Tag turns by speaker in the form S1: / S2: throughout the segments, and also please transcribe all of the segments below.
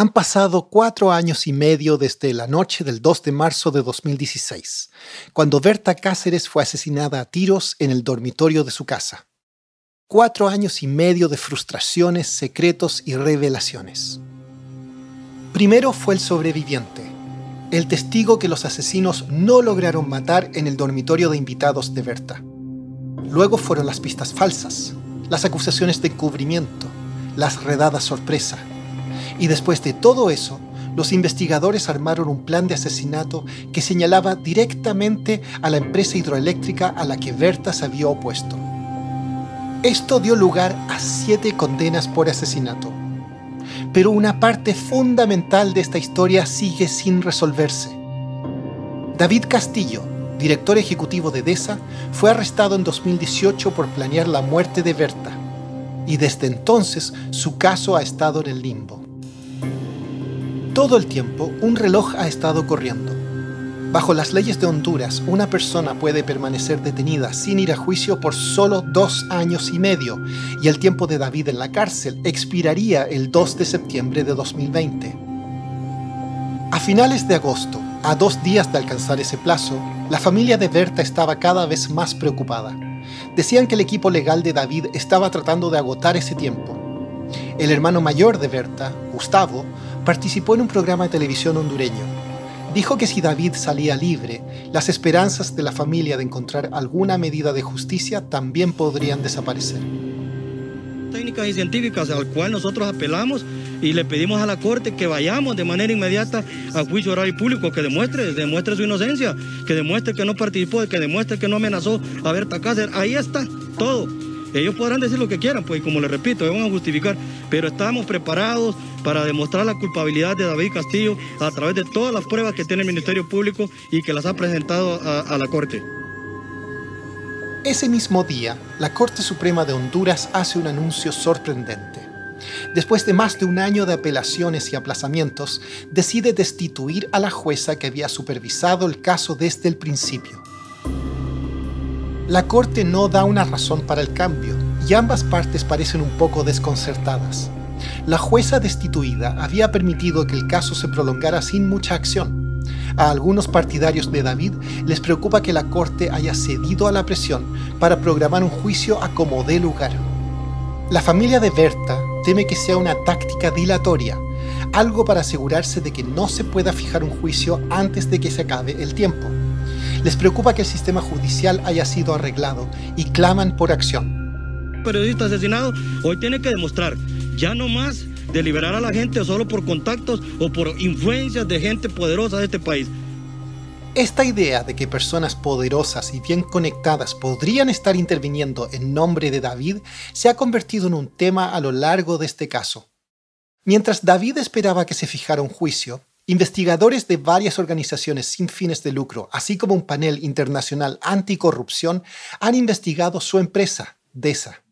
S1: Han pasado cuatro años y medio desde la noche del 2 de marzo de 2016, cuando Berta Cáceres fue asesinada a tiros en el dormitorio de su casa. Cuatro años y medio de frustraciones, secretos y revelaciones. Primero fue el sobreviviente, el testigo que los asesinos no lograron matar en el dormitorio de invitados de Berta. Luego fueron las pistas falsas, las acusaciones de encubrimiento, las redadas sorpresa. Y después de todo eso, los investigadores armaron un plan de asesinato que señalaba directamente a la empresa hidroeléctrica a la que Berta se había opuesto. Esto dio lugar a siete condenas por asesinato. Pero una parte fundamental de esta historia sigue sin resolverse. David Castillo, director ejecutivo de DESA, fue arrestado en 2018 por planear la muerte de Berta, y desde entonces su caso ha estado en el limbo. Todo el tiempo un reloj ha estado corriendo. Bajo las leyes de Honduras, una persona puede permanecer detenida sin ir a juicio por solo dos años y medio, y el tiempo de David en la cárcel expiraría el 2 de septiembre de 2020. A finales de agosto, a dos días de alcanzar ese plazo, la familia de Berta estaba cada vez más preocupada. Decían que el equipo legal de David estaba tratando de agotar ese tiempo. El hermano mayor de Berta, Gustavo, participó en un programa de televisión hondureño. Dijo que si David salía libre, las esperanzas de la familia de encontrar alguna medida de justicia también podrían desaparecer.
S2: Técnicas y científicas al cual nosotros apelamos y le pedimos a la Corte que vayamos de manera inmediata a juicio oral y público, que demuestre, demuestre su inocencia, que demuestre que no participó, que demuestre que no amenazó a Berta Cáceres. Ahí está todo. Ellos podrán decir lo que quieran, pues como les repito, van a justificar, pero estamos preparados para demostrar la culpabilidad de David Castillo a través de todas las pruebas que tiene el Ministerio Público y que las ha presentado a la Corte.
S1: Ese mismo día, la Corte Suprema de Honduras hace un anuncio sorprendente. Después de más de un año de apelaciones y aplazamientos, decide destituir a la jueza que había supervisado el caso desde el principio. La Corte no da una razón para el cambio y ambas partes parecen un poco desconcertadas. La jueza destituida había permitido que el caso se prolongara sin mucha acción. A algunos partidarios de David les preocupa que la Corte haya cedido a la presión para programar un juicio a como dé lugar. La familia de Berta teme que sea una táctica dilatoria, algo para asegurarse de que no se pueda fijar un juicio antes de que se acabe el tiempo. Les preocupa que el sistema judicial haya sido arreglado y claman por acción.
S2: Periodista asesinado hoy tiene que demostrar ya no más de liberar a la gente solo por contactos o por influencias de gente poderosa de este país.
S1: Esta idea de que personas poderosas y bien conectadas podrían estar interviniendo en nombre de David se ha convertido en un tema a lo largo de este caso. Mientras David esperaba que se fijara un juicio, Investigadores de varias organizaciones sin fines de lucro, así como un panel internacional anticorrupción, han investigado su empresa, DESA.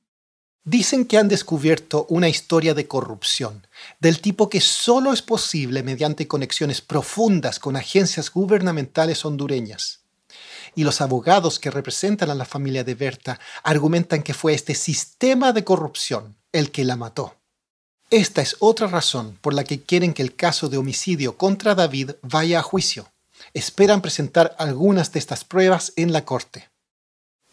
S1: Dicen que han descubierto una historia de corrupción, del tipo que solo es posible mediante conexiones profundas con agencias gubernamentales hondureñas. Y los abogados que representan a la familia de Berta argumentan que fue este sistema de corrupción el que la mató. Esta es otra razón por la que quieren que el caso de homicidio contra David vaya a juicio. Esperan presentar algunas de estas pruebas en la corte.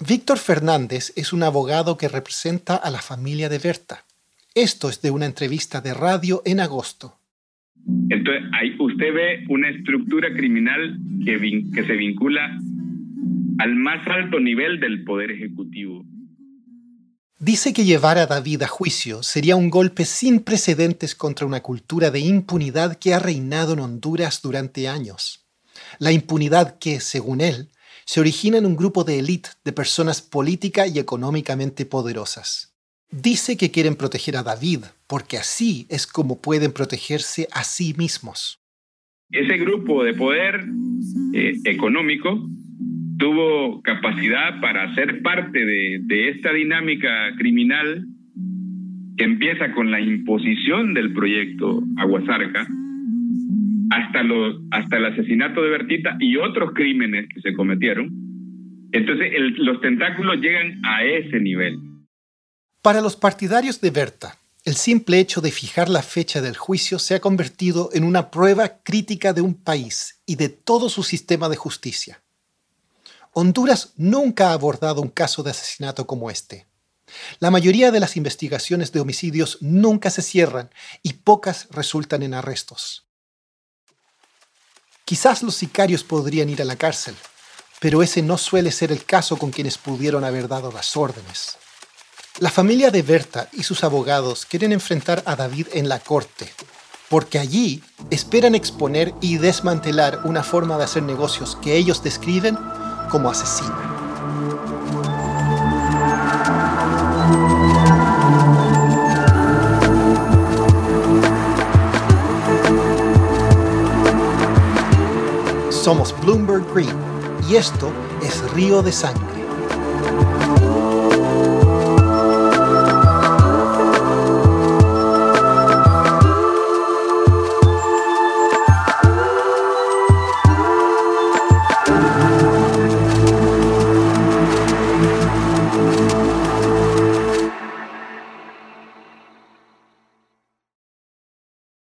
S1: Víctor Fernández es un abogado que representa a la familia de Berta. Esto es de una entrevista de radio en agosto.
S3: Entonces, ahí usted ve una estructura criminal que, que se vincula al más alto nivel del Poder Ejecutivo.
S1: Dice que llevar a David a juicio sería un golpe sin precedentes contra una cultura de impunidad que ha reinado en Honduras durante años. La impunidad que, según él, se origina en un grupo de élite de personas política y económicamente poderosas. Dice que quieren proteger a David porque así es como pueden protegerse a sí mismos.
S3: Ese grupo de poder eh, económico tuvo capacidad para ser parte de, esta dinámica criminal que empieza con la imposición del proyecto Aguasarca hasta, los, hasta el asesinato de Bertita y otros crímenes que se cometieron. Entonces los tentáculos llegan a ese nivel.
S1: Para los partidarios de Berta, El simple hecho de fijar la fecha del juicio se ha convertido en una prueba crítica de un país y de todo su sistema de justicia. Honduras nunca ha abordado un caso de asesinato como este. La mayoría de las investigaciones de homicidios nunca se cierran y pocas resultan en arrestos. Quizás los sicarios podrían ir a la cárcel, pero ese no suele ser el caso con quienes pudieron haber dado las órdenes. La familia de Berta y sus abogados quieren enfrentar a David en la corte, porque allí esperan exponer y desmantelar una forma de hacer negocios que ellos describen como asesina. Somos Bloomberg Green y esto es Río de Sangre.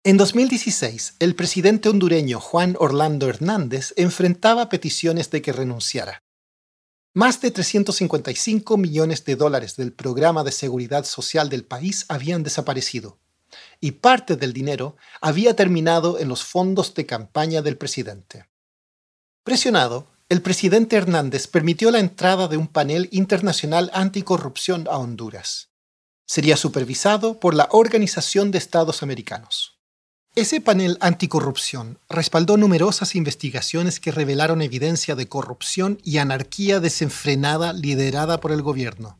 S1: En 2016, el presidente hondureño Juan Orlando Hernández enfrentaba peticiones de que renunciara. Más de 355 millones de dólares del programa de seguridad social del país habían desaparecido, y parte del dinero había terminado en los fondos de campaña del presidente. Presionado, el presidente Hernández permitió la entrada de un panel internacional anticorrupción a Honduras. Sería supervisado por la Organización de Estados Americanos. Ese panel anticorrupción respaldó numerosas investigaciones que revelaron evidencia de corrupción y anarquía desenfrenada liderada por el gobierno.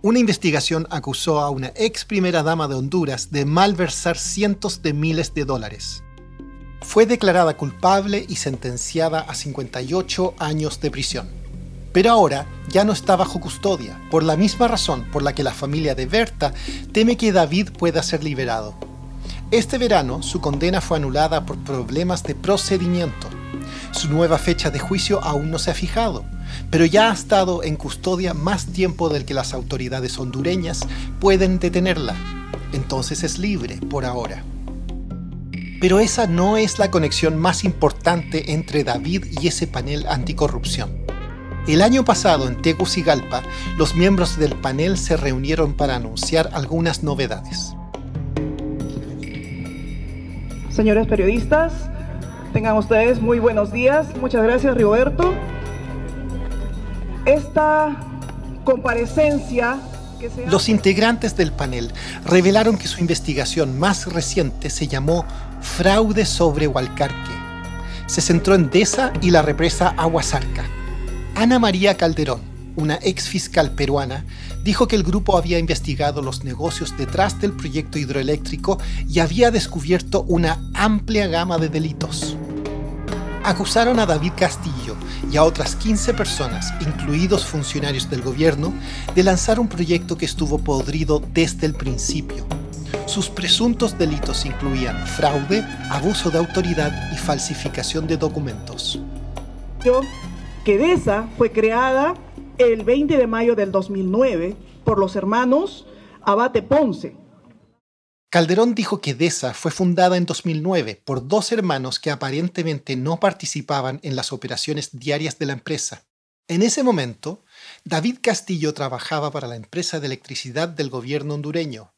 S1: Una investigación acusó a una ex primera dama de Honduras de malversar cientos de miles de dólares. Fue declarada culpable y sentenciada a 58 años de prisión. Pero ahora ya no está bajo custodia, por la misma razón por la que la familia de Berta teme que David pueda ser liberado este verano su condena fue anulada por problemas de procedimiento. Su nueva fecha de juicio aún no se ha fijado, pero ya ha estado en custodia más tiempo del que las autoridades hondureñas pueden detenerla. Entonces es libre por ahora. Pero esa no es la conexión más importante entre David y ese panel anticorrupción. El año pasado en Tegucigalpa, los miembros del panel se reunieron para anunciar algunas novedades.
S4: Señores periodistas, tengan ustedes muy buenos días. Muchas gracias, Roberto. Esta comparecencia
S1: Los integrantes del panel revelaron que su investigación más reciente se llamó Fraude sobre Hualcarque. Se centró en DESA y la represa Aguasarca. Ana María Calderón, una ex fiscal peruana, dijo que el grupo había investigado los negocios detrás del proyecto hidroeléctrico y había descubierto una amplia gama de delitos. Acusaron a David Castillo y a otras 15 personas, incluidos funcionarios del gobierno, de lanzar un proyecto que estuvo podrido desde el principio. Sus presuntos delitos incluían fraude, abuso de autoridad y falsificación de documentos.
S4: Que DESA fue creada el 20 de mayo del 2009 por los hermanos Abate Ponce.
S1: Calderón dijo que DESA fue fundada en 2009 por dos hermanos que aparentemente no participaban en las operaciones diarias de la empresa. En ese momento, David Castillo trabajaba para la empresa de electricidad del gobierno hondureño.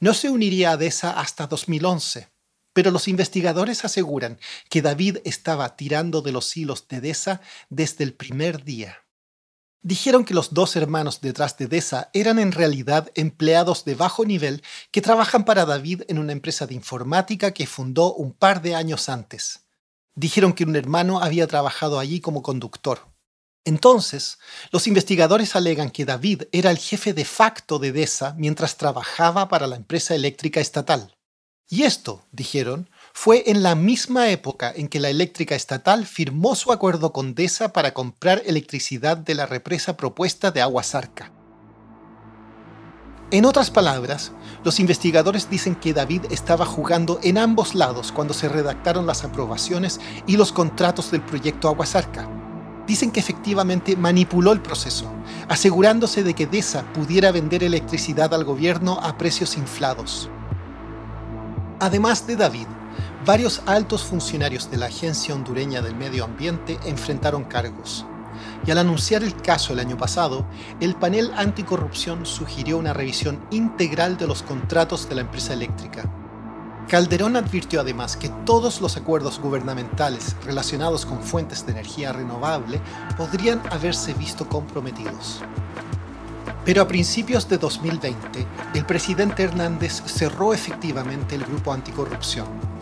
S1: No se uniría a DESA hasta 2011, pero los investigadores aseguran que David estaba tirando de los hilos de DESA desde el primer día dijeron que los dos hermanos detrás de Desa eran en realidad empleados de bajo nivel que trabajan para David en una empresa de informática que fundó un par de años antes. Dijeron que un hermano había trabajado allí como conductor. Entonces, los investigadores alegan que David era el jefe de facto de DESA mientras trabajaba para la empresa eléctrica estatal. Y esto, dijeron, fue en la misma época en que la eléctrica estatal firmó su acuerdo con DESA para comprar electricidad de la represa propuesta de Aguasarca. En otras palabras, los investigadores dicen que David estaba jugando en ambos lados cuando se redactaron las aprobaciones y los contratos del proyecto Aguasarca. dicen que efectivamente manipuló el proceso, asegurándose de que DESA pudiera vender electricidad al gobierno a precios inflados. Además de David, varios altos funcionarios de la Agencia Hondureña del Medio Ambiente enfrentaron cargos. Y al anunciar el caso el año pasado, el panel anticorrupción sugirió una revisión integral de los contratos de la empresa eléctrica. Calderón advirtió además que todos los acuerdos gubernamentales relacionados con fuentes de energía renovable podrían haberse visto comprometidos. Pero a principios de 2020, el presidente Hernández cerró efectivamente el grupo anticorrupción.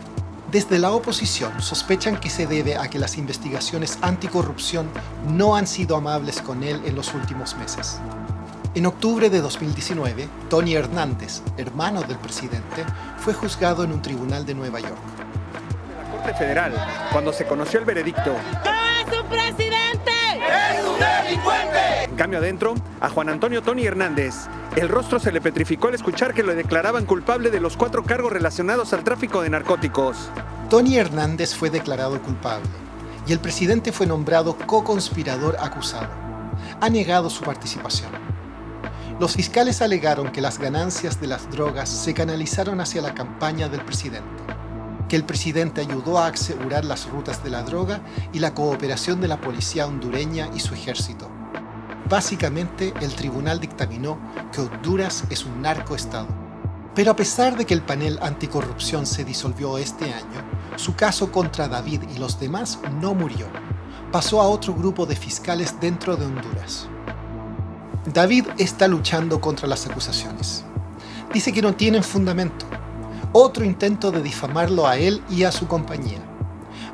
S1: Desde la oposición sospechan que se debe a que las investigaciones anticorrupción no han sido amables con él en los últimos meses. En octubre de 2019, Tony Hernández, hermano del presidente, fue juzgado en un tribunal de Nueva York.
S5: La Corte Federal, cuando se conoció el veredicto,
S6: ¡No es un presidente!
S7: ¡Es un
S5: cambio adentro, a Juan Antonio Tony Hernández, el rostro se le petrificó al escuchar que lo declaraban culpable de los cuatro cargos relacionados al tráfico de narcóticos.
S1: Tony Hernández fue declarado culpable y el presidente fue nombrado co-conspirador acusado. Ha negado su participación. Los fiscales alegaron que las ganancias de las drogas se canalizaron hacia la campaña del presidente, que el presidente ayudó a asegurar las rutas de la droga y la cooperación de la policía hondureña y su ejército. Básicamente, el tribunal dictaminó que Honduras es un narcoestado. Pero a pesar de que el panel anticorrupción se disolvió este año, su caso contra David y los demás no murió. Pasó a otro grupo de fiscales dentro de Honduras. David está luchando contra las acusaciones. Dice que no tienen fundamento. Otro intento de difamarlo a él y a su compañía.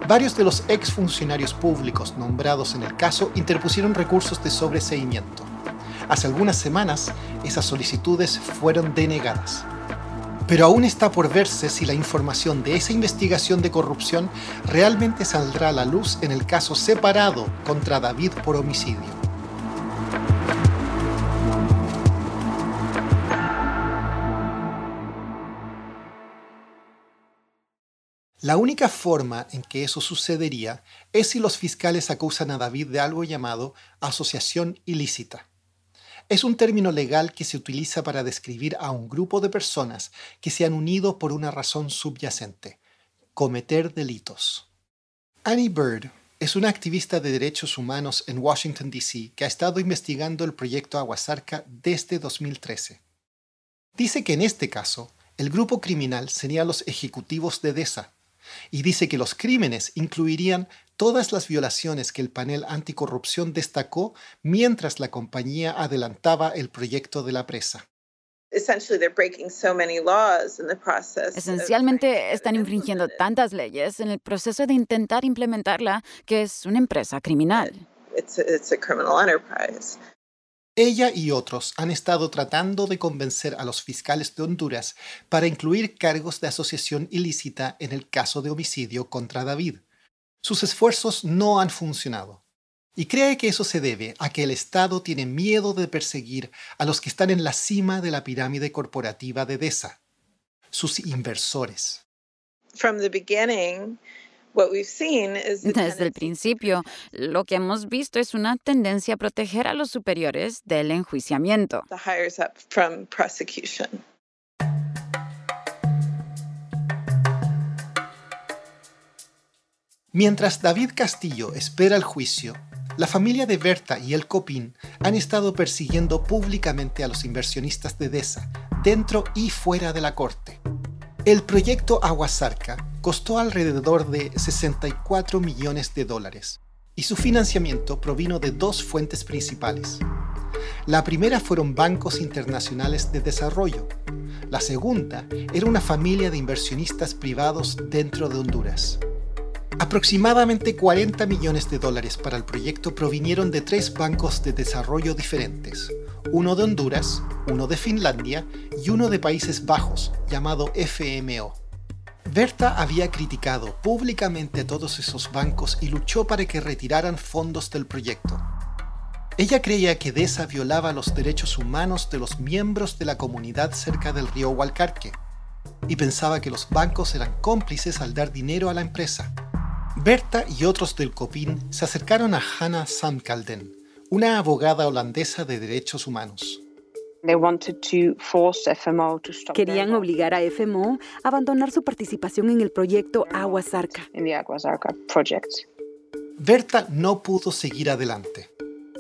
S1: Varios de los exfuncionarios públicos nombrados en el caso interpusieron recursos de sobreseimiento. Hace algunas semanas, esas solicitudes fueron denegadas. Pero aún está por verse si la información de esa investigación de corrupción realmente saldrá a la luz en el caso separado contra David por homicidio. La única forma en que eso sucedería es si los fiscales acusan a David de algo llamado asociación ilícita. Es un término legal que se utiliza para describir a un grupo de personas que se han unido por una razón subyacente, cometer delitos. Annie Bird es una activista de derechos humanos en Washington, D.C. que ha estado investigando el proyecto Aguasarca desde 2013. Dice que en este caso, el grupo criminal sería los ejecutivos de DESA, y dice que los crímenes incluirían todas las violaciones que el panel anticorrupción destacó mientras la compañía adelantaba el proyecto de la presa.
S8: Esencialmente están infringiendo tantas leyes en el proceso de intentar implementarla que es una empresa criminal.
S1: Ella y otros han estado tratando de convencer a los fiscales de Honduras para incluir cargos de asociación ilícita en el caso de homicidio contra David. Sus esfuerzos no han funcionado. Y cree que eso se debe a que el Estado tiene miedo de perseguir a los que están en la cima de la pirámide corporativa de DESA, sus inversores.
S8: Desde el principio, lo que hemos visto es una tendencia a proteger a los superiores del enjuiciamiento.
S1: Mientras David Castillo espera el juicio, la familia de Berta y el Copín han estado persiguiendo públicamente a los inversionistas de DESA, dentro y fuera de la corte. El proyecto Aguasarca costó alrededor de 64 millones de dólares y su financiamiento provino de dos fuentes principales. La primera fueron bancos internacionales de desarrollo. La segunda era una familia de inversionistas privados dentro de Honduras. Aproximadamente 40 millones de dólares para el proyecto provinieron de tres bancos de desarrollo diferentes, uno de Honduras, uno de Finlandia y uno de Países Bajos, llamado FMO. Berta había criticado públicamente a todos esos bancos y luchó para que retiraran fondos del proyecto. Ella creía que DESA violaba los derechos humanos de los miembros de la comunidad cerca del río Hualcarque y pensaba que los bancos eran cómplices al dar dinero a la empresa. Berta y otros del COPIN se acercaron a Hannah Samkalden, una abogada holandesa de derechos humanos.
S9: Querían obligar a FMO a abandonar su participación en el proyecto Agua Zarca.
S1: Berta no pudo seguir adelante.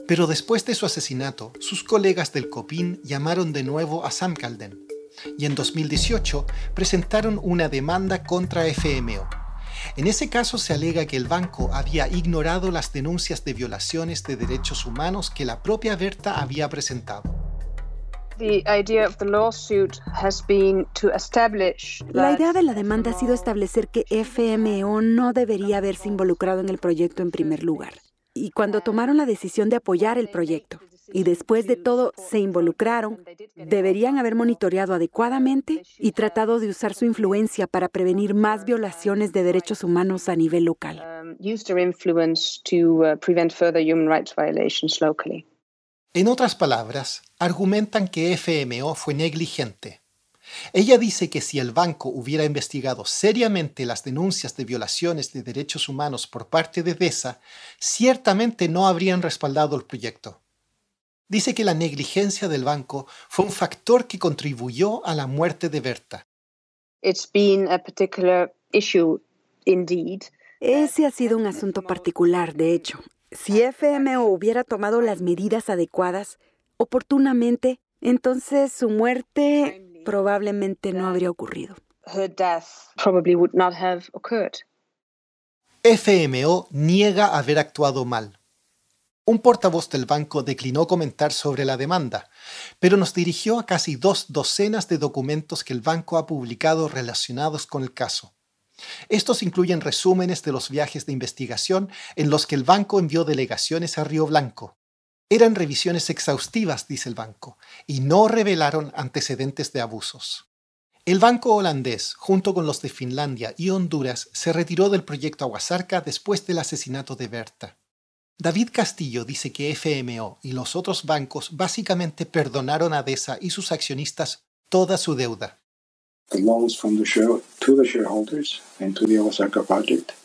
S1: Pero después de su asesinato, sus colegas del COPIN llamaron de nuevo a Samkalden y en 2018 presentaron una demanda contra FMO. En ese caso se alega que el banco había ignorado las denuncias de violaciones de derechos humanos que la propia Berta había presentado.
S9: La idea de la demanda ha sido establecer que FMO no debería haberse involucrado en el proyecto en primer lugar y cuando tomaron la decisión de apoyar el proyecto y después de todo se involucraron, deberían haber monitoreado adecuadamente y tratado de usar su influencia para prevenir más violaciones de derechos humanos a nivel local.
S1: En otras palabras, argumentan que FMO fue negligente ella dice que si el banco hubiera investigado seriamente las denuncias de violaciones de derechos humanos por parte de DESA, ciertamente no habrían respaldado el proyecto. Dice que la negligencia del banco fue un factor que contribuyó a la muerte de Berta.
S9: Ese ha sido un asunto particular, de hecho. Si FMO hubiera tomado las medidas adecuadas, oportunamente, entonces su muerte probablemente no habría ocurrido.
S1: FMO niega haber actuado mal. Un portavoz del banco declinó comentar sobre la demanda, pero nos dirigió a casi dos docenas de documentos que el banco ha publicado relacionados con el caso. Estos incluyen resúmenes de los viajes de investigación en los que el banco envió delegaciones a Río Blanco, eran revisiones exhaustivas, dice el banco, y no revelaron antecedentes de abusos. El banco holandés, junto con los de Finlandia y Honduras, se retiró del proyecto Aguasarca después del asesinato de Berta. David Castillo dice que FMO y los otros bancos básicamente perdonaron a DESA y sus accionistas toda su deuda.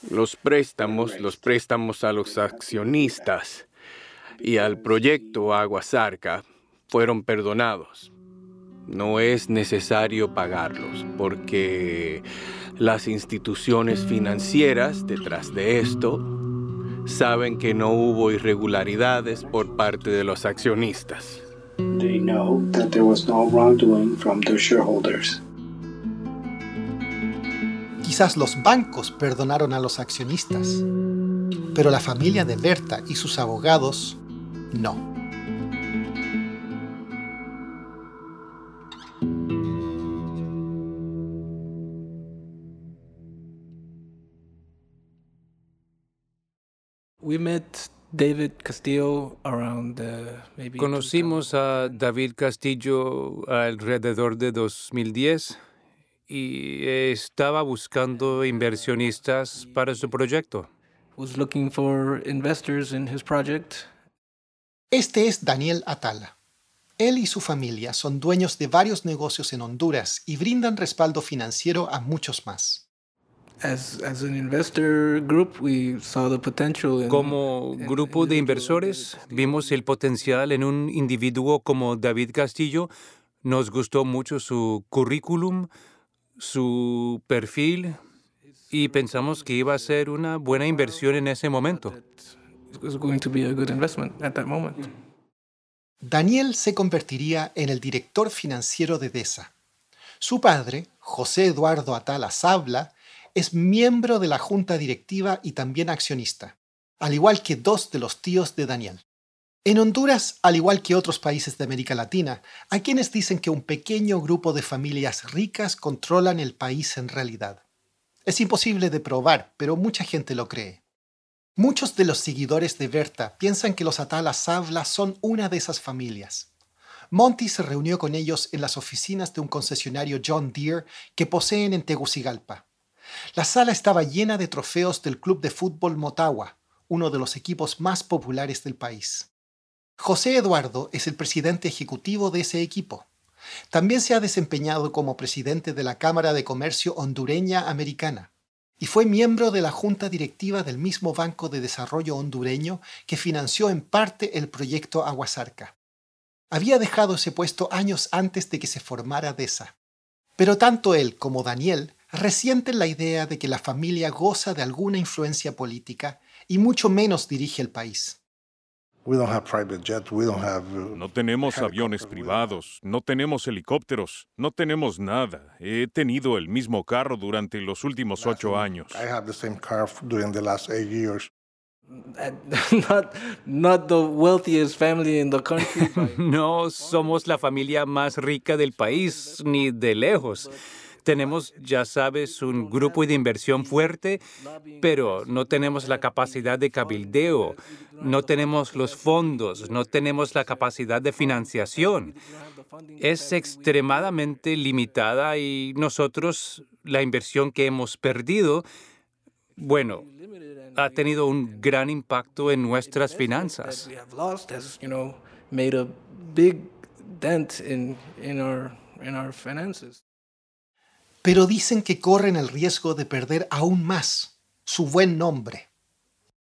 S10: Los préstamos, los préstamos a los accionistas y al proyecto Aguasarca fueron perdonados. No es necesario pagarlos porque las instituciones financieras detrás de esto saben que no hubo irregularidades por parte de los accionistas.
S1: Quizás los bancos perdonaron a los accionistas, pero la familia de Berta y sus abogados no.
S11: Conocimos a David Castillo alrededor de 2010 y estaba buscando inversionistas para su proyecto. Was looking for investors in his project.
S1: Este es Daniel Atala. Él y su familia son dueños de varios negocios en Honduras y brindan respaldo financiero a muchos más.
S11: Como grupo de inversores, vimos el potencial en un individuo como David Castillo. Nos gustó mucho su currículum, su perfil y pensamos que iba a ser una buena inversión en ese momento.
S1: Daniel se convertiría en el director financiero de DESA. Su padre, José Eduardo Atala Sabla, es miembro de la junta directiva y también accionista, al igual que dos de los tíos de Daniel. En Honduras, al igual que otros países de América Latina, hay quienes dicen que un pequeño grupo de familias ricas controlan el país en realidad. Es imposible de probar, pero mucha gente lo cree. Muchos de los seguidores de Berta piensan que los Atala Sabla son una de esas familias. Monty se reunió con ellos en las oficinas de un concesionario John Deere que poseen en Tegucigalpa. La sala estaba llena de trofeos del club de fútbol Motagua, uno de los equipos más populares del país. José Eduardo es el presidente ejecutivo de ese equipo. También se ha desempeñado como presidente de la Cámara de Comercio Hondureña Americana y fue miembro de la junta directiva del mismo Banco de Desarrollo hondureño que financió en parte el proyecto Aguasarca. Había dejado ese puesto años antes de que se formara DESA. Pero tanto él como Daniel resienten la idea de que la familia goza de alguna influencia política y mucho menos dirige el país.
S12: Uh, no tenemos aviones privados, no tenemos helicópteros, no tenemos nada. He tenido el mismo carro durante los últimos ocho años.
S11: No somos la familia más rica del país, ni de lejos. Tenemos, ya sabes, un grupo de inversión fuerte, pero no tenemos la capacidad de cabildeo, no tenemos los fondos, no tenemos la capacidad de financiación. Es extremadamente limitada y nosotros, la inversión que hemos perdido, bueno, ha tenido un gran impacto en nuestras finanzas.
S1: Pero dicen que corren el riesgo de perder aún más su buen nombre.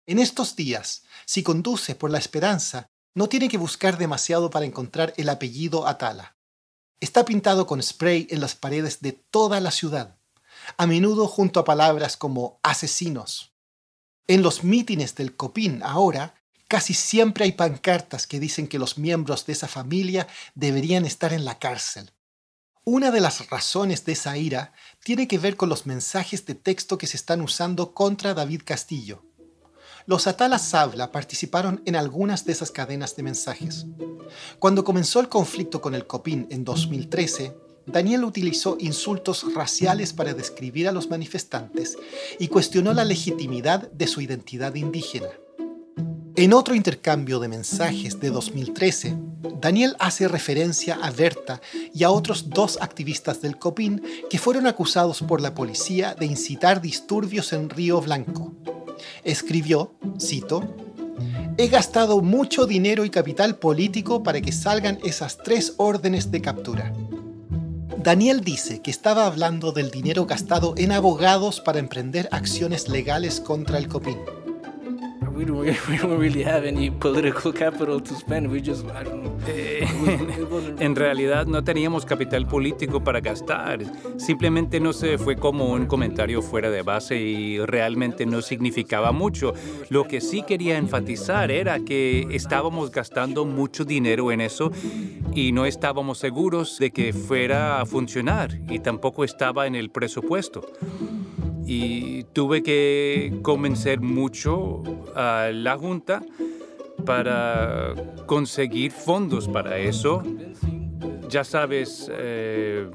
S1: En estos días, si conduce por la esperanza, no tiene que buscar demasiado para encontrar el apellido Atala. Está pintado con spray en las paredes de toda la ciudad, a menudo junto a palabras como asesinos, en los mítines del Copín ahora, casi siempre hay pancartas que dicen que los miembros de esa familia deberían estar en la cárcel. Una de las razones de esa ira tiene que ver con los mensajes de texto que se están usando contra David Castillo. Los Atala Sabla participaron en algunas de esas cadenas de mensajes. Cuando comenzó el conflicto con el Copín en 2013, Daniel utilizó insultos raciales para describir a los manifestantes y cuestionó la legitimidad de su identidad indígena. En otro intercambio de mensajes de 2013, Daniel hace referencia a Berta y a otros dos activistas del COPIN que fueron acusados por la policía de incitar disturbios en Río Blanco. Escribió, cito, He gastado mucho dinero y capital político para que salgan esas tres órdenes de captura. Daniel dice que estaba hablando del dinero gastado en abogados para emprender acciones legales contra el COPIN.
S11: En realidad no teníamos capital político para gastar. Simplemente no se fue como un comentario fuera de base y realmente no significaba mucho. Lo que sí quería enfatizar era que estábamos gastando mucho dinero en eso y no estábamos seguros de que fuera a funcionar y tampoco estaba en el presupuesto y tuve que convencer mucho a la Junta para conseguir fondos para eso. Ya sabes, eh,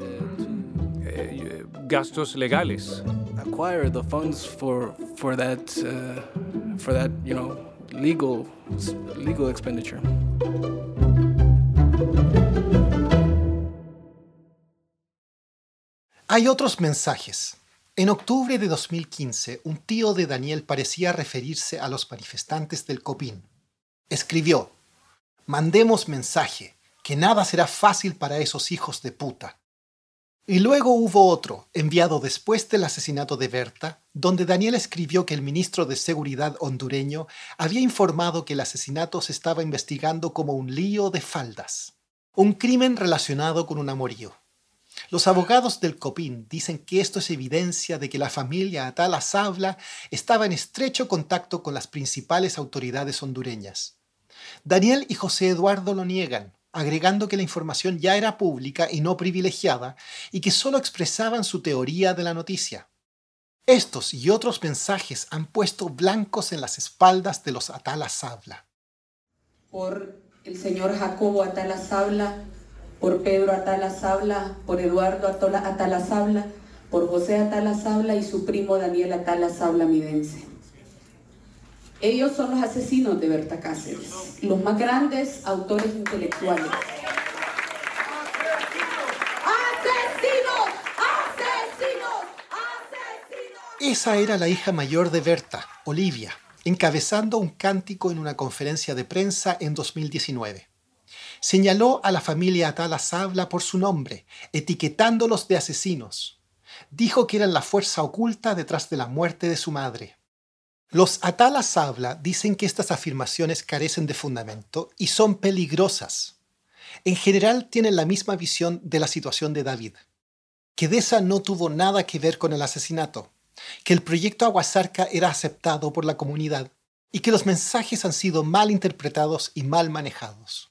S11: eh, gastos legales.
S13: Acquire the funds for for that uh, for that you know legal legal expenditure.
S1: Hay otros mensajes en octubre de 2015, un tío de Daniel parecía referirse a los manifestantes del Copín. Escribió, Mandemos mensaje, que nada será fácil para esos hijos de puta. Y luego hubo otro, enviado después del asesinato de Berta, donde Daniel escribió que el ministro de Seguridad hondureño había informado que el asesinato se estaba investigando como un lío de faldas, un crimen relacionado con un amorío. Los abogados del COPIN dicen que esto es evidencia de que la familia Atala Sabla estaba en estrecho contacto con las principales autoridades hondureñas. Daniel y José Eduardo lo niegan, agregando que la información ya era pública y no privilegiada y que solo expresaban su teoría de la noticia. Estos y otros mensajes han puesto blancos en las espaldas de los Atala Sabla.
S14: Por el señor Jacobo Atala Sabla, por Pedro Atala Sabla, por Eduardo Atala Sabla, por José Atala Sabla y su primo Daniel Atala Sabla Midense. Ellos son los asesinos de Berta Cáceres, los más grandes autores intelectuales.
S1: Esa era la hija mayor de Berta, Olivia, encabezando un cántico en una conferencia de prensa en 2019 señaló a la familia Atala Sabla por su nombre, etiquetándolos de asesinos. dijo que eran la fuerza oculta detrás de la muerte de su madre. Los Atala Sabla dicen que estas afirmaciones carecen de fundamento y son peligrosas. En general tienen la misma visión de la situación de David. Que Deza no tuvo nada que ver con el asesinato, que el proyecto Aguasarca era aceptado por la comunidad y que los mensajes han sido mal interpretados y mal manejados.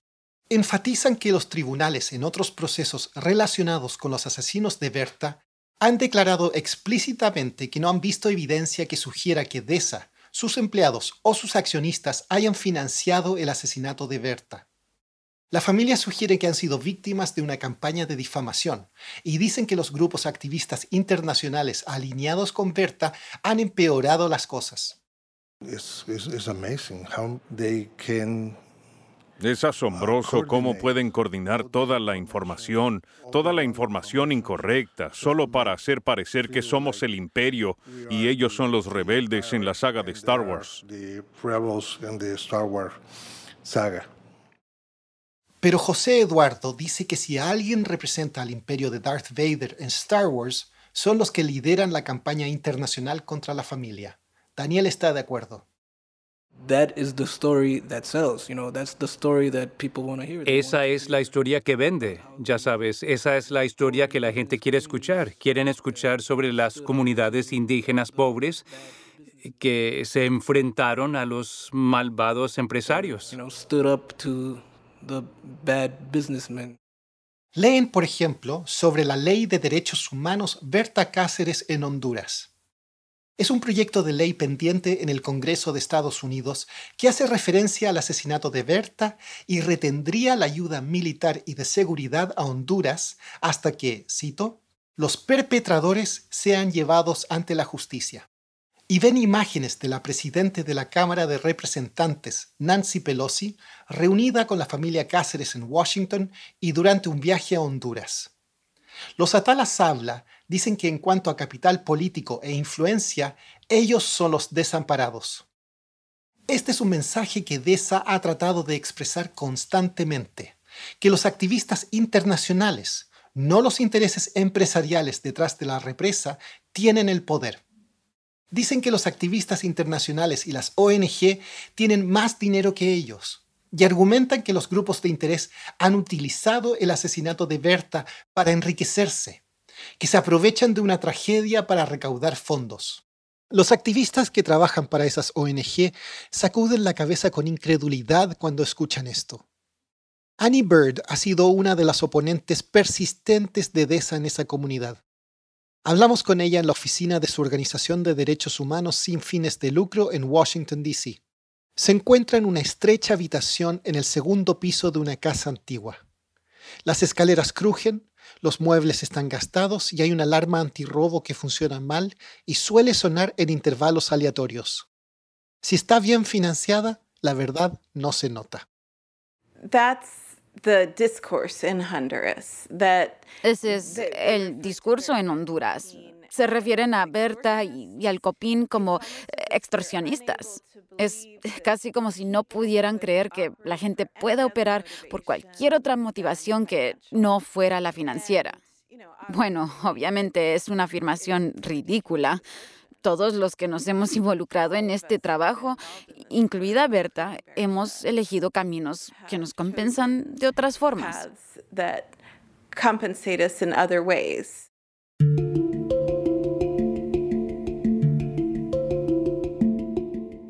S1: Enfatizan que los tribunales en otros procesos relacionados con los asesinos de Berta han declarado explícitamente que no han visto evidencia que sugiera que DESA, sus empleados o sus accionistas hayan financiado el asesinato de Berta. La familia sugiere que han sido víctimas de una campaña de difamación y dicen que los grupos activistas internacionales alineados con Berta han empeorado las cosas.
S12: Es asombroso cómo pueden coordinar toda la información, toda la información incorrecta, solo para hacer parecer que somos el imperio y ellos son los rebeldes en la saga de Star Wars.
S1: Pero José Eduardo dice que si alguien representa al imperio de Darth Vader en Star Wars, son los que lideran la campaña internacional contra la familia. Daniel está de acuerdo.
S11: Esa es la historia que vende, ya sabes, esa es la historia que la gente quiere escuchar. Quieren escuchar sobre las comunidades indígenas pobres que se enfrentaron a los malvados empresarios.
S1: Leen, por ejemplo, sobre la ley de derechos humanos Berta Cáceres en Honduras. Es un proyecto de ley pendiente en el Congreso de Estados Unidos que hace referencia al asesinato de Berta y retendría la ayuda militar y de seguridad a Honduras hasta que, cito, los perpetradores sean llevados ante la justicia. Y ven imágenes de la presidenta de la Cámara de Representantes, Nancy Pelosi, reunida con la familia Cáceres en Washington y durante un viaje a Honduras. Los Atalas habla dicen que en cuanto a capital político e influencia, ellos son los desamparados. Este es un mensaje que DESA ha tratado de expresar constantemente, que los activistas internacionales, no los intereses empresariales detrás de la represa, tienen el poder. Dicen que los activistas internacionales y las ONG tienen más dinero que ellos, y argumentan que los grupos de interés han utilizado el asesinato de Berta para enriquecerse que se aprovechan de una tragedia para recaudar fondos. Los activistas que trabajan para esas ONG sacuden la cabeza con incredulidad cuando escuchan esto. Annie Bird ha sido una de las oponentes persistentes de DESA en esa comunidad. Hablamos con ella en la oficina de su organización de derechos humanos sin fines de lucro en Washington, D.C. Se encuentra en una estrecha habitación en el segundo piso de una casa antigua. Las escaleras crujen, los muebles están gastados y hay una alarma antirrobo que funciona mal y suele sonar en intervalos aleatorios. Si está bien financiada, la verdad no se nota.
S8: Ese es el discurso en Honduras. Se refieren a Berta y, al Copín como extorsionistas. Es casi como si no pudieran creer que la gente pueda operar por cualquier otra motivación que no fuera la financiera. Bueno, obviamente es una afirmación ridícula. Todos los que nos hemos involucrado en este trabajo, incluida Berta, hemos elegido caminos que nos compensan de otras formas.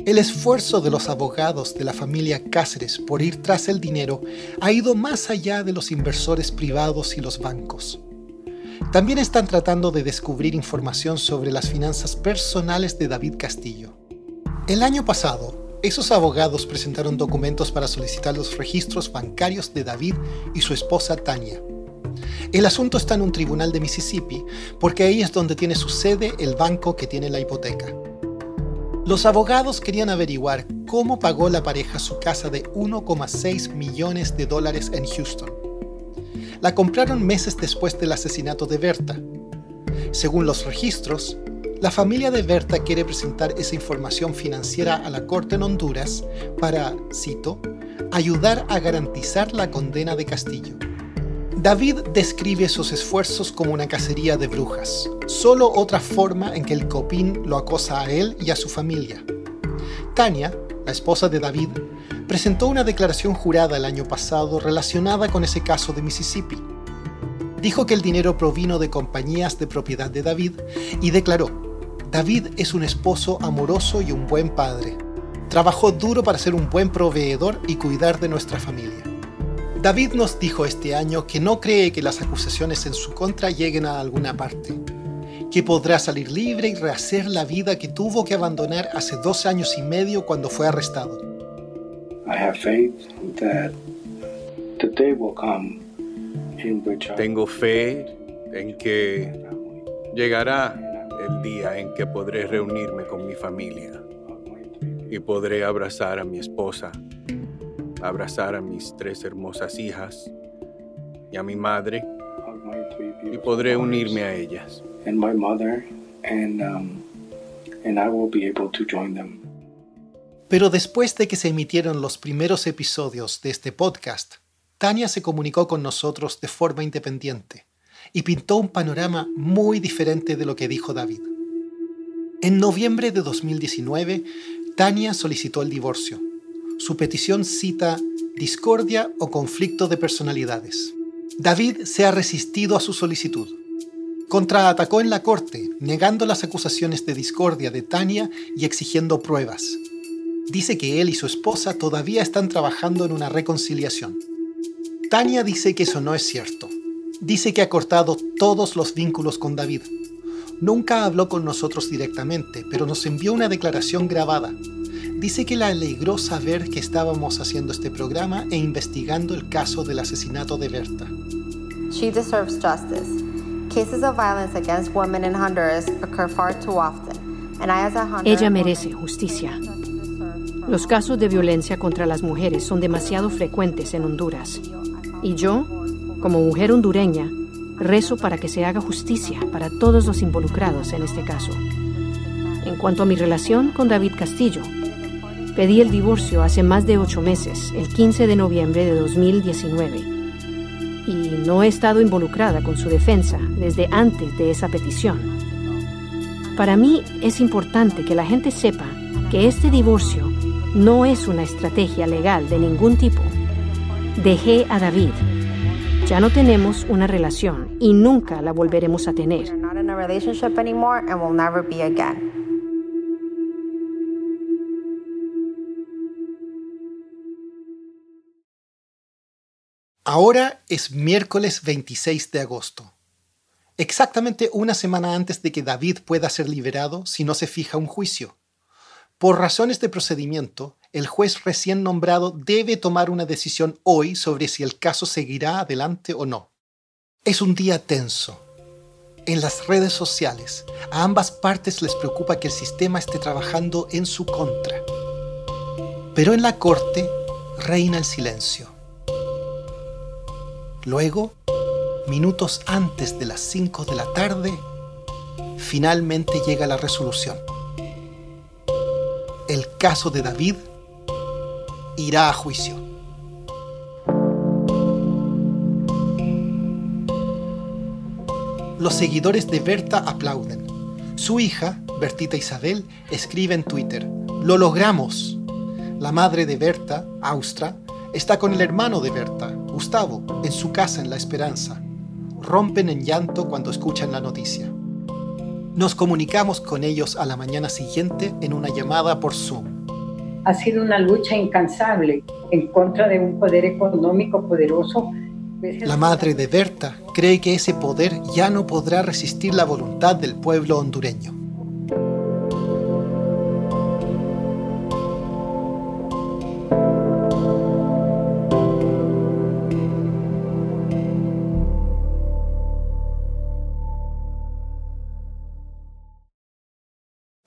S1: El esfuerzo de los abogados de la familia Cáceres por ir tras el dinero ha ido más allá de los inversores privados y los bancos. También están tratando de descubrir información sobre las finanzas personales de David Castillo. El año pasado, esos abogados presentaron documentos para solicitar los registros bancarios de David y su esposa Tania. El asunto está en un tribunal de Mississippi porque ahí es donde tiene su sede el banco que tiene la hipoteca. Los abogados querían averiguar cómo pagó la pareja su casa de 1,6 millones de dólares en Houston. La compraron meses después del asesinato de Berta. Según los registros, la familia de Berta quiere presentar esa información financiera a la Corte en Honduras para, cito, ayudar a garantizar la condena de Castillo. David describe esos esfuerzos como una cacería de brujas, solo otra forma en que el copín lo acosa a él y a su familia. Tania, la esposa de David, presentó una declaración jurada el año pasado relacionada con ese caso de Mississippi. Dijo que el dinero provino de compañías de propiedad de David y declaró, David es un esposo amoroso y un buen padre. Trabajó duro para ser un buen proveedor y cuidar de nuestra familia. David nos dijo este año que no cree que las acusaciones en su contra lleguen a alguna parte, que podrá salir libre y rehacer la vida que tuvo que abandonar hace dos años y medio cuando fue arrestado.
S10: Tengo fe en que llegará el día en que podré reunirme con mi familia y podré abrazar a mi esposa abrazar a mis tres hermosas hijas y a mi madre y podré unirme a ellas.
S1: Pero después de que se emitieron los primeros episodios de este podcast, Tania se comunicó con nosotros de forma independiente y pintó un panorama muy diferente de lo que dijo David. En noviembre de 2019, Tania solicitó el divorcio su petición cita discordia o conflicto de personalidades. David se ha resistido a su solicitud. Contraatacó en la corte, negando las acusaciones de discordia de Tania y exigiendo pruebas. Dice que él y su esposa todavía están trabajando en una reconciliación. Tania dice que eso no es cierto. Dice que ha cortado todos los vínculos con David. Nunca habló con nosotros directamente, pero nos envió una declaración grabada dice que le alegró saber que estábamos haciendo este programa e investigando el caso del asesinato de Berta.
S15: She deserves justice. Cases of violence against women in Honduras occur far too often. And I as a
S16: Ella merece justicia. Los casos de violencia contra las mujeres son demasiado frecuentes en Honduras. Y yo, como mujer hondureña, rezo para que se haga justicia para todos los involucrados en este caso. En cuanto a mi relación con David Castillo, Pedí el divorcio hace más de ocho meses, el 15 de noviembre de 2019, y no he estado involucrada con su defensa desde antes de esa petición. Para mí es importante que la gente sepa que este divorcio no es una estrategia legal de ningún tipo. Dejé a David. Ya no tenemos una relación y nunca la volveremos a tener.
S1: Ahora es miércoles 26 de agosto, exactamente una semana antes de que David pueda ser liberado si no se fija un juicio. Por razones de procedimiento, el juez recién nombrado debe tomar una decisión hoy sobre si el caso seguirá adelante o no. Es un día tenso. En las redes sociales, a ambas partes les preocupa que el sistema esté trabajando en su contra. Pero en la corte reina el silencio. Luego, minutos antes de las 5 de la tarde, finalmente llega la resolución. El caso de David irá a juicio. Los seguidores de Berta aplauden. Su hija, Bertita Isabel, escribe en Twitter, Lo logramos. La madre de Berta, Austra, está con el hermano de Berta, Gustavo, en su casa en La Esperanza. Rompen en llanto cuando escuchan la noticia. Nos comunicamos con ellos a la mañana siguiente en una llamada por Zoom.
S17: Ha sido una lucha incansable en contra de un poder económico poderoso.
S1: La madre de Berta cree que ese poder ya no podrá resistir la voluntad del pueblo hondureño.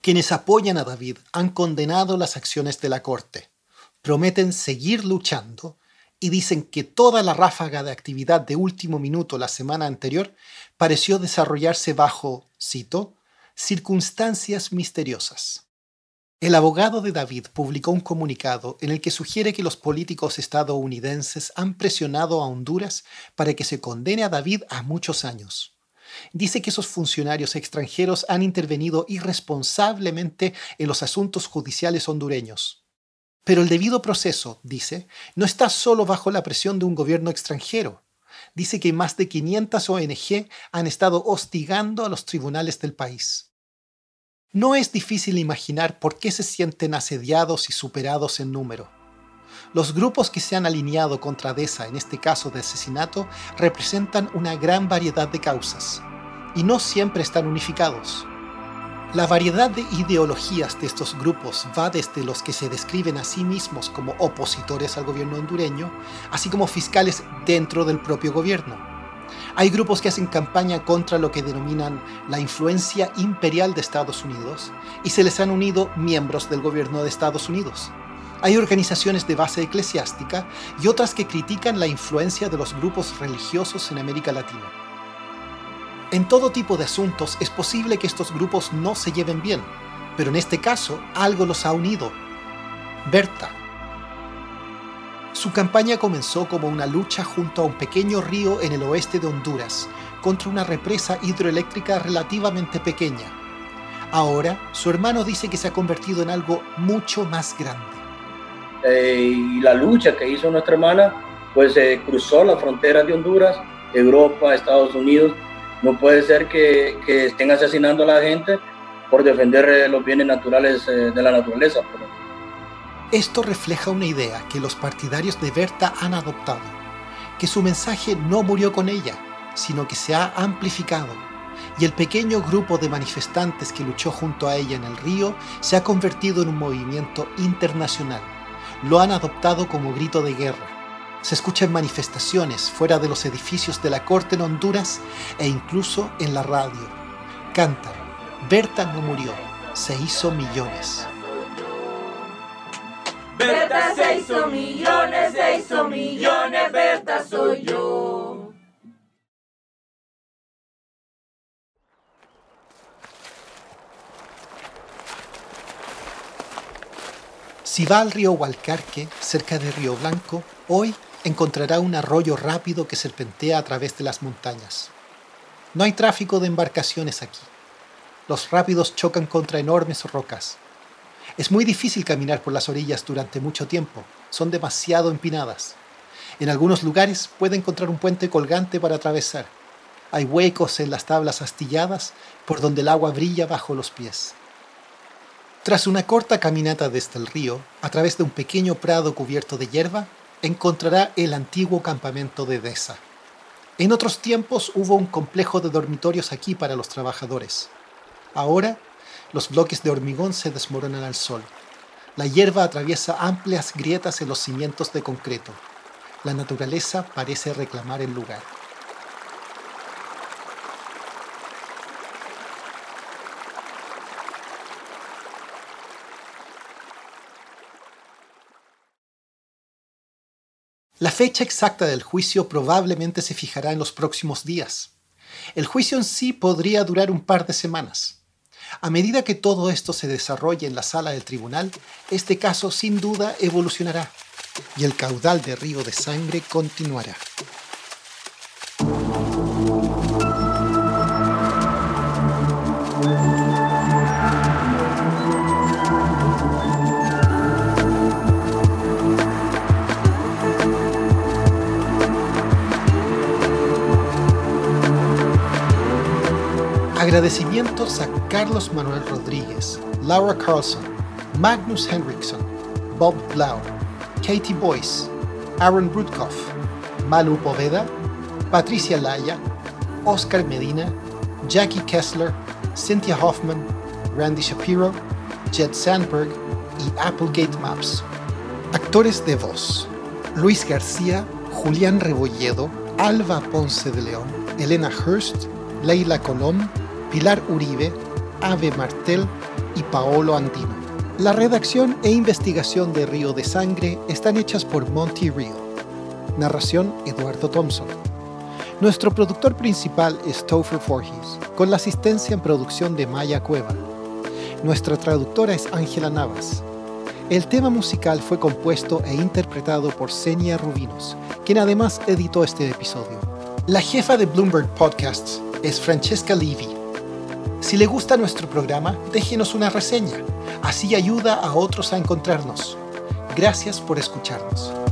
S1: Quienes apoyan a David han condenado las acciones de la corte, prometen seguir luchando y dicen que toda la ráfaga de actividad de último minuto la semana anterior pareció desarrollarse bajo, cito, circunstancias misteriosas. El abogado de David publicó un comunicado en el que sugiere que los políticos estadounidenses han presionado a Honduras para que se condene a David a muchos años. Dice que esos funcionarios extranjeros han intervenido irresponsablemente en los asuntos judiciales hondureños. Pero el debido proceso, dice, no está solo bajo la presión de un gobierno extranjero. Dice que más de 500 ONG han estado hostigando a los tribunales del país. No es difícil imaginar por qué se sienten asediados y superados en número. Los grupos que se han alineado contra DESA en este caso de asesinato representan una gran variedad de causas y no siempre están unificados. La variedad de ideologías de estos grupos va desde los que se describen a sí mismos como opositores al gobierno hondureño, así como fiscales dentro del propio gobierno hay grupos que hacen campaña contra lo que denominan la influencia imperial de Estados Unidos y se les han unido miembros del gobierno de Estados Unidos. Hay organizaciones de base eclesiástica y otras que critican la influencia de los grupos religiosos en América Latina. En todo tipo de asuntos es posible que estos grupos no se lleven bien, pero en este caso algo los ha unido. Berta, su campaña comenzó como una lucha junto a un pequeño río en el oeste de Honduras contra una represa hidroeléctrica relativamente pequeña. Ahora, su hermano dice que se ha convertido en algo mucho más grande.
S18: Eh, y la lucha que hizo nuestra hermana, pues eh, cruzó las fronteras de Honduras, Europa, Estados Unidos. No puede ser que, que estén asesinando a la gente por defender eh, los bienes naturales de la naturaleza.
S1: Esto refleja una idea que los partidarios de Berta han adoptado, que su mensaje no murió con ella, sino que se ha amplificado, y el pequeño grupo de manifestantes que luchó junto a ella en el río se ha convertido en un movimiento internacional. Lo han adoptado como grito de guerra. Se escucha en manifestaciones fuera de los edificios de la corte en Honduras e incluso en la radio. Cantan, Berta no murió, se hizo millones.
S7: Berta se hizo millones, se hizo millones, Berta soy yo.
S1: Si va al río Hualcarque, cerca de Río Blanco, hoy encontrará un arroyo rápido que serpentea a través de las montañas. No hay tráfico de embarcaciones aquí. Los rápidos chocan contra enormes rocas. Es muy difícil caminar por las orillas durante mucho tiempo, son demasiado empinadas. En algunos lugares puede encontrar un puente colgante para atravesar. Hay huecos en las tablas astilladas por donde el agua brilla bajo los pies. Tras una corta caminata desde el río, a través de un pequeño prado cubierto de hierba, encontrará el antiguo campamento de Deza. En otros tiempos hubo un complejo de dormitorios aquí para los trabajadores. Ahora los bloques de hormigón se desmoronan al sol. La hierba atraviesa amplias grietas en los cimientos de concreto. La naturaleza parece reclamar el lugar. La fecha exacta del juicio probablemente se fijará en los próximos días. El juicio en sí podría durar un par de semanas. A medida que todo esto se desarrolle en la sala del tribunal, este caso sin duda evolucionará y el caudal de río de sangre continuará. Agradecimientos a Carlos Manuel Rodríguez, Laura Carlson, Magnus Henriksson, Bob Blau, Katie Boyce, Aaron Rutkoff, Malu Poveda, Patricia Laya, Oscar Medina, Jackie Kessler, Cynthia Hoffman, Randy Shapiro, Jed Sandberg y Applegate Maps. Actores de voz: Luis García, Julián Rebolledo, Alba Ponce de León, Elena Hurst, Leila Colón, Pilar Uribe, Ave Martel y Paolo Andino. La redacción e investigación de Río de Sangre están hechas por Monty Real. Narración Eduardo Thompson. Nuestro productor principal es Topher Forges, con la asistencia en producción de Maya Cueva. Nuestra traductora es Ángela Navas. El tema musical fue compuesto e interpretado por Senia Rubinos, quien además editó este episodio. La jefa de Bloomberg Podcasts es Francesca Levy. Si le gusta nuestro programa, déjenos una reseña. Así ayuda a otros a encontrarnos. Gracias por escucharnos.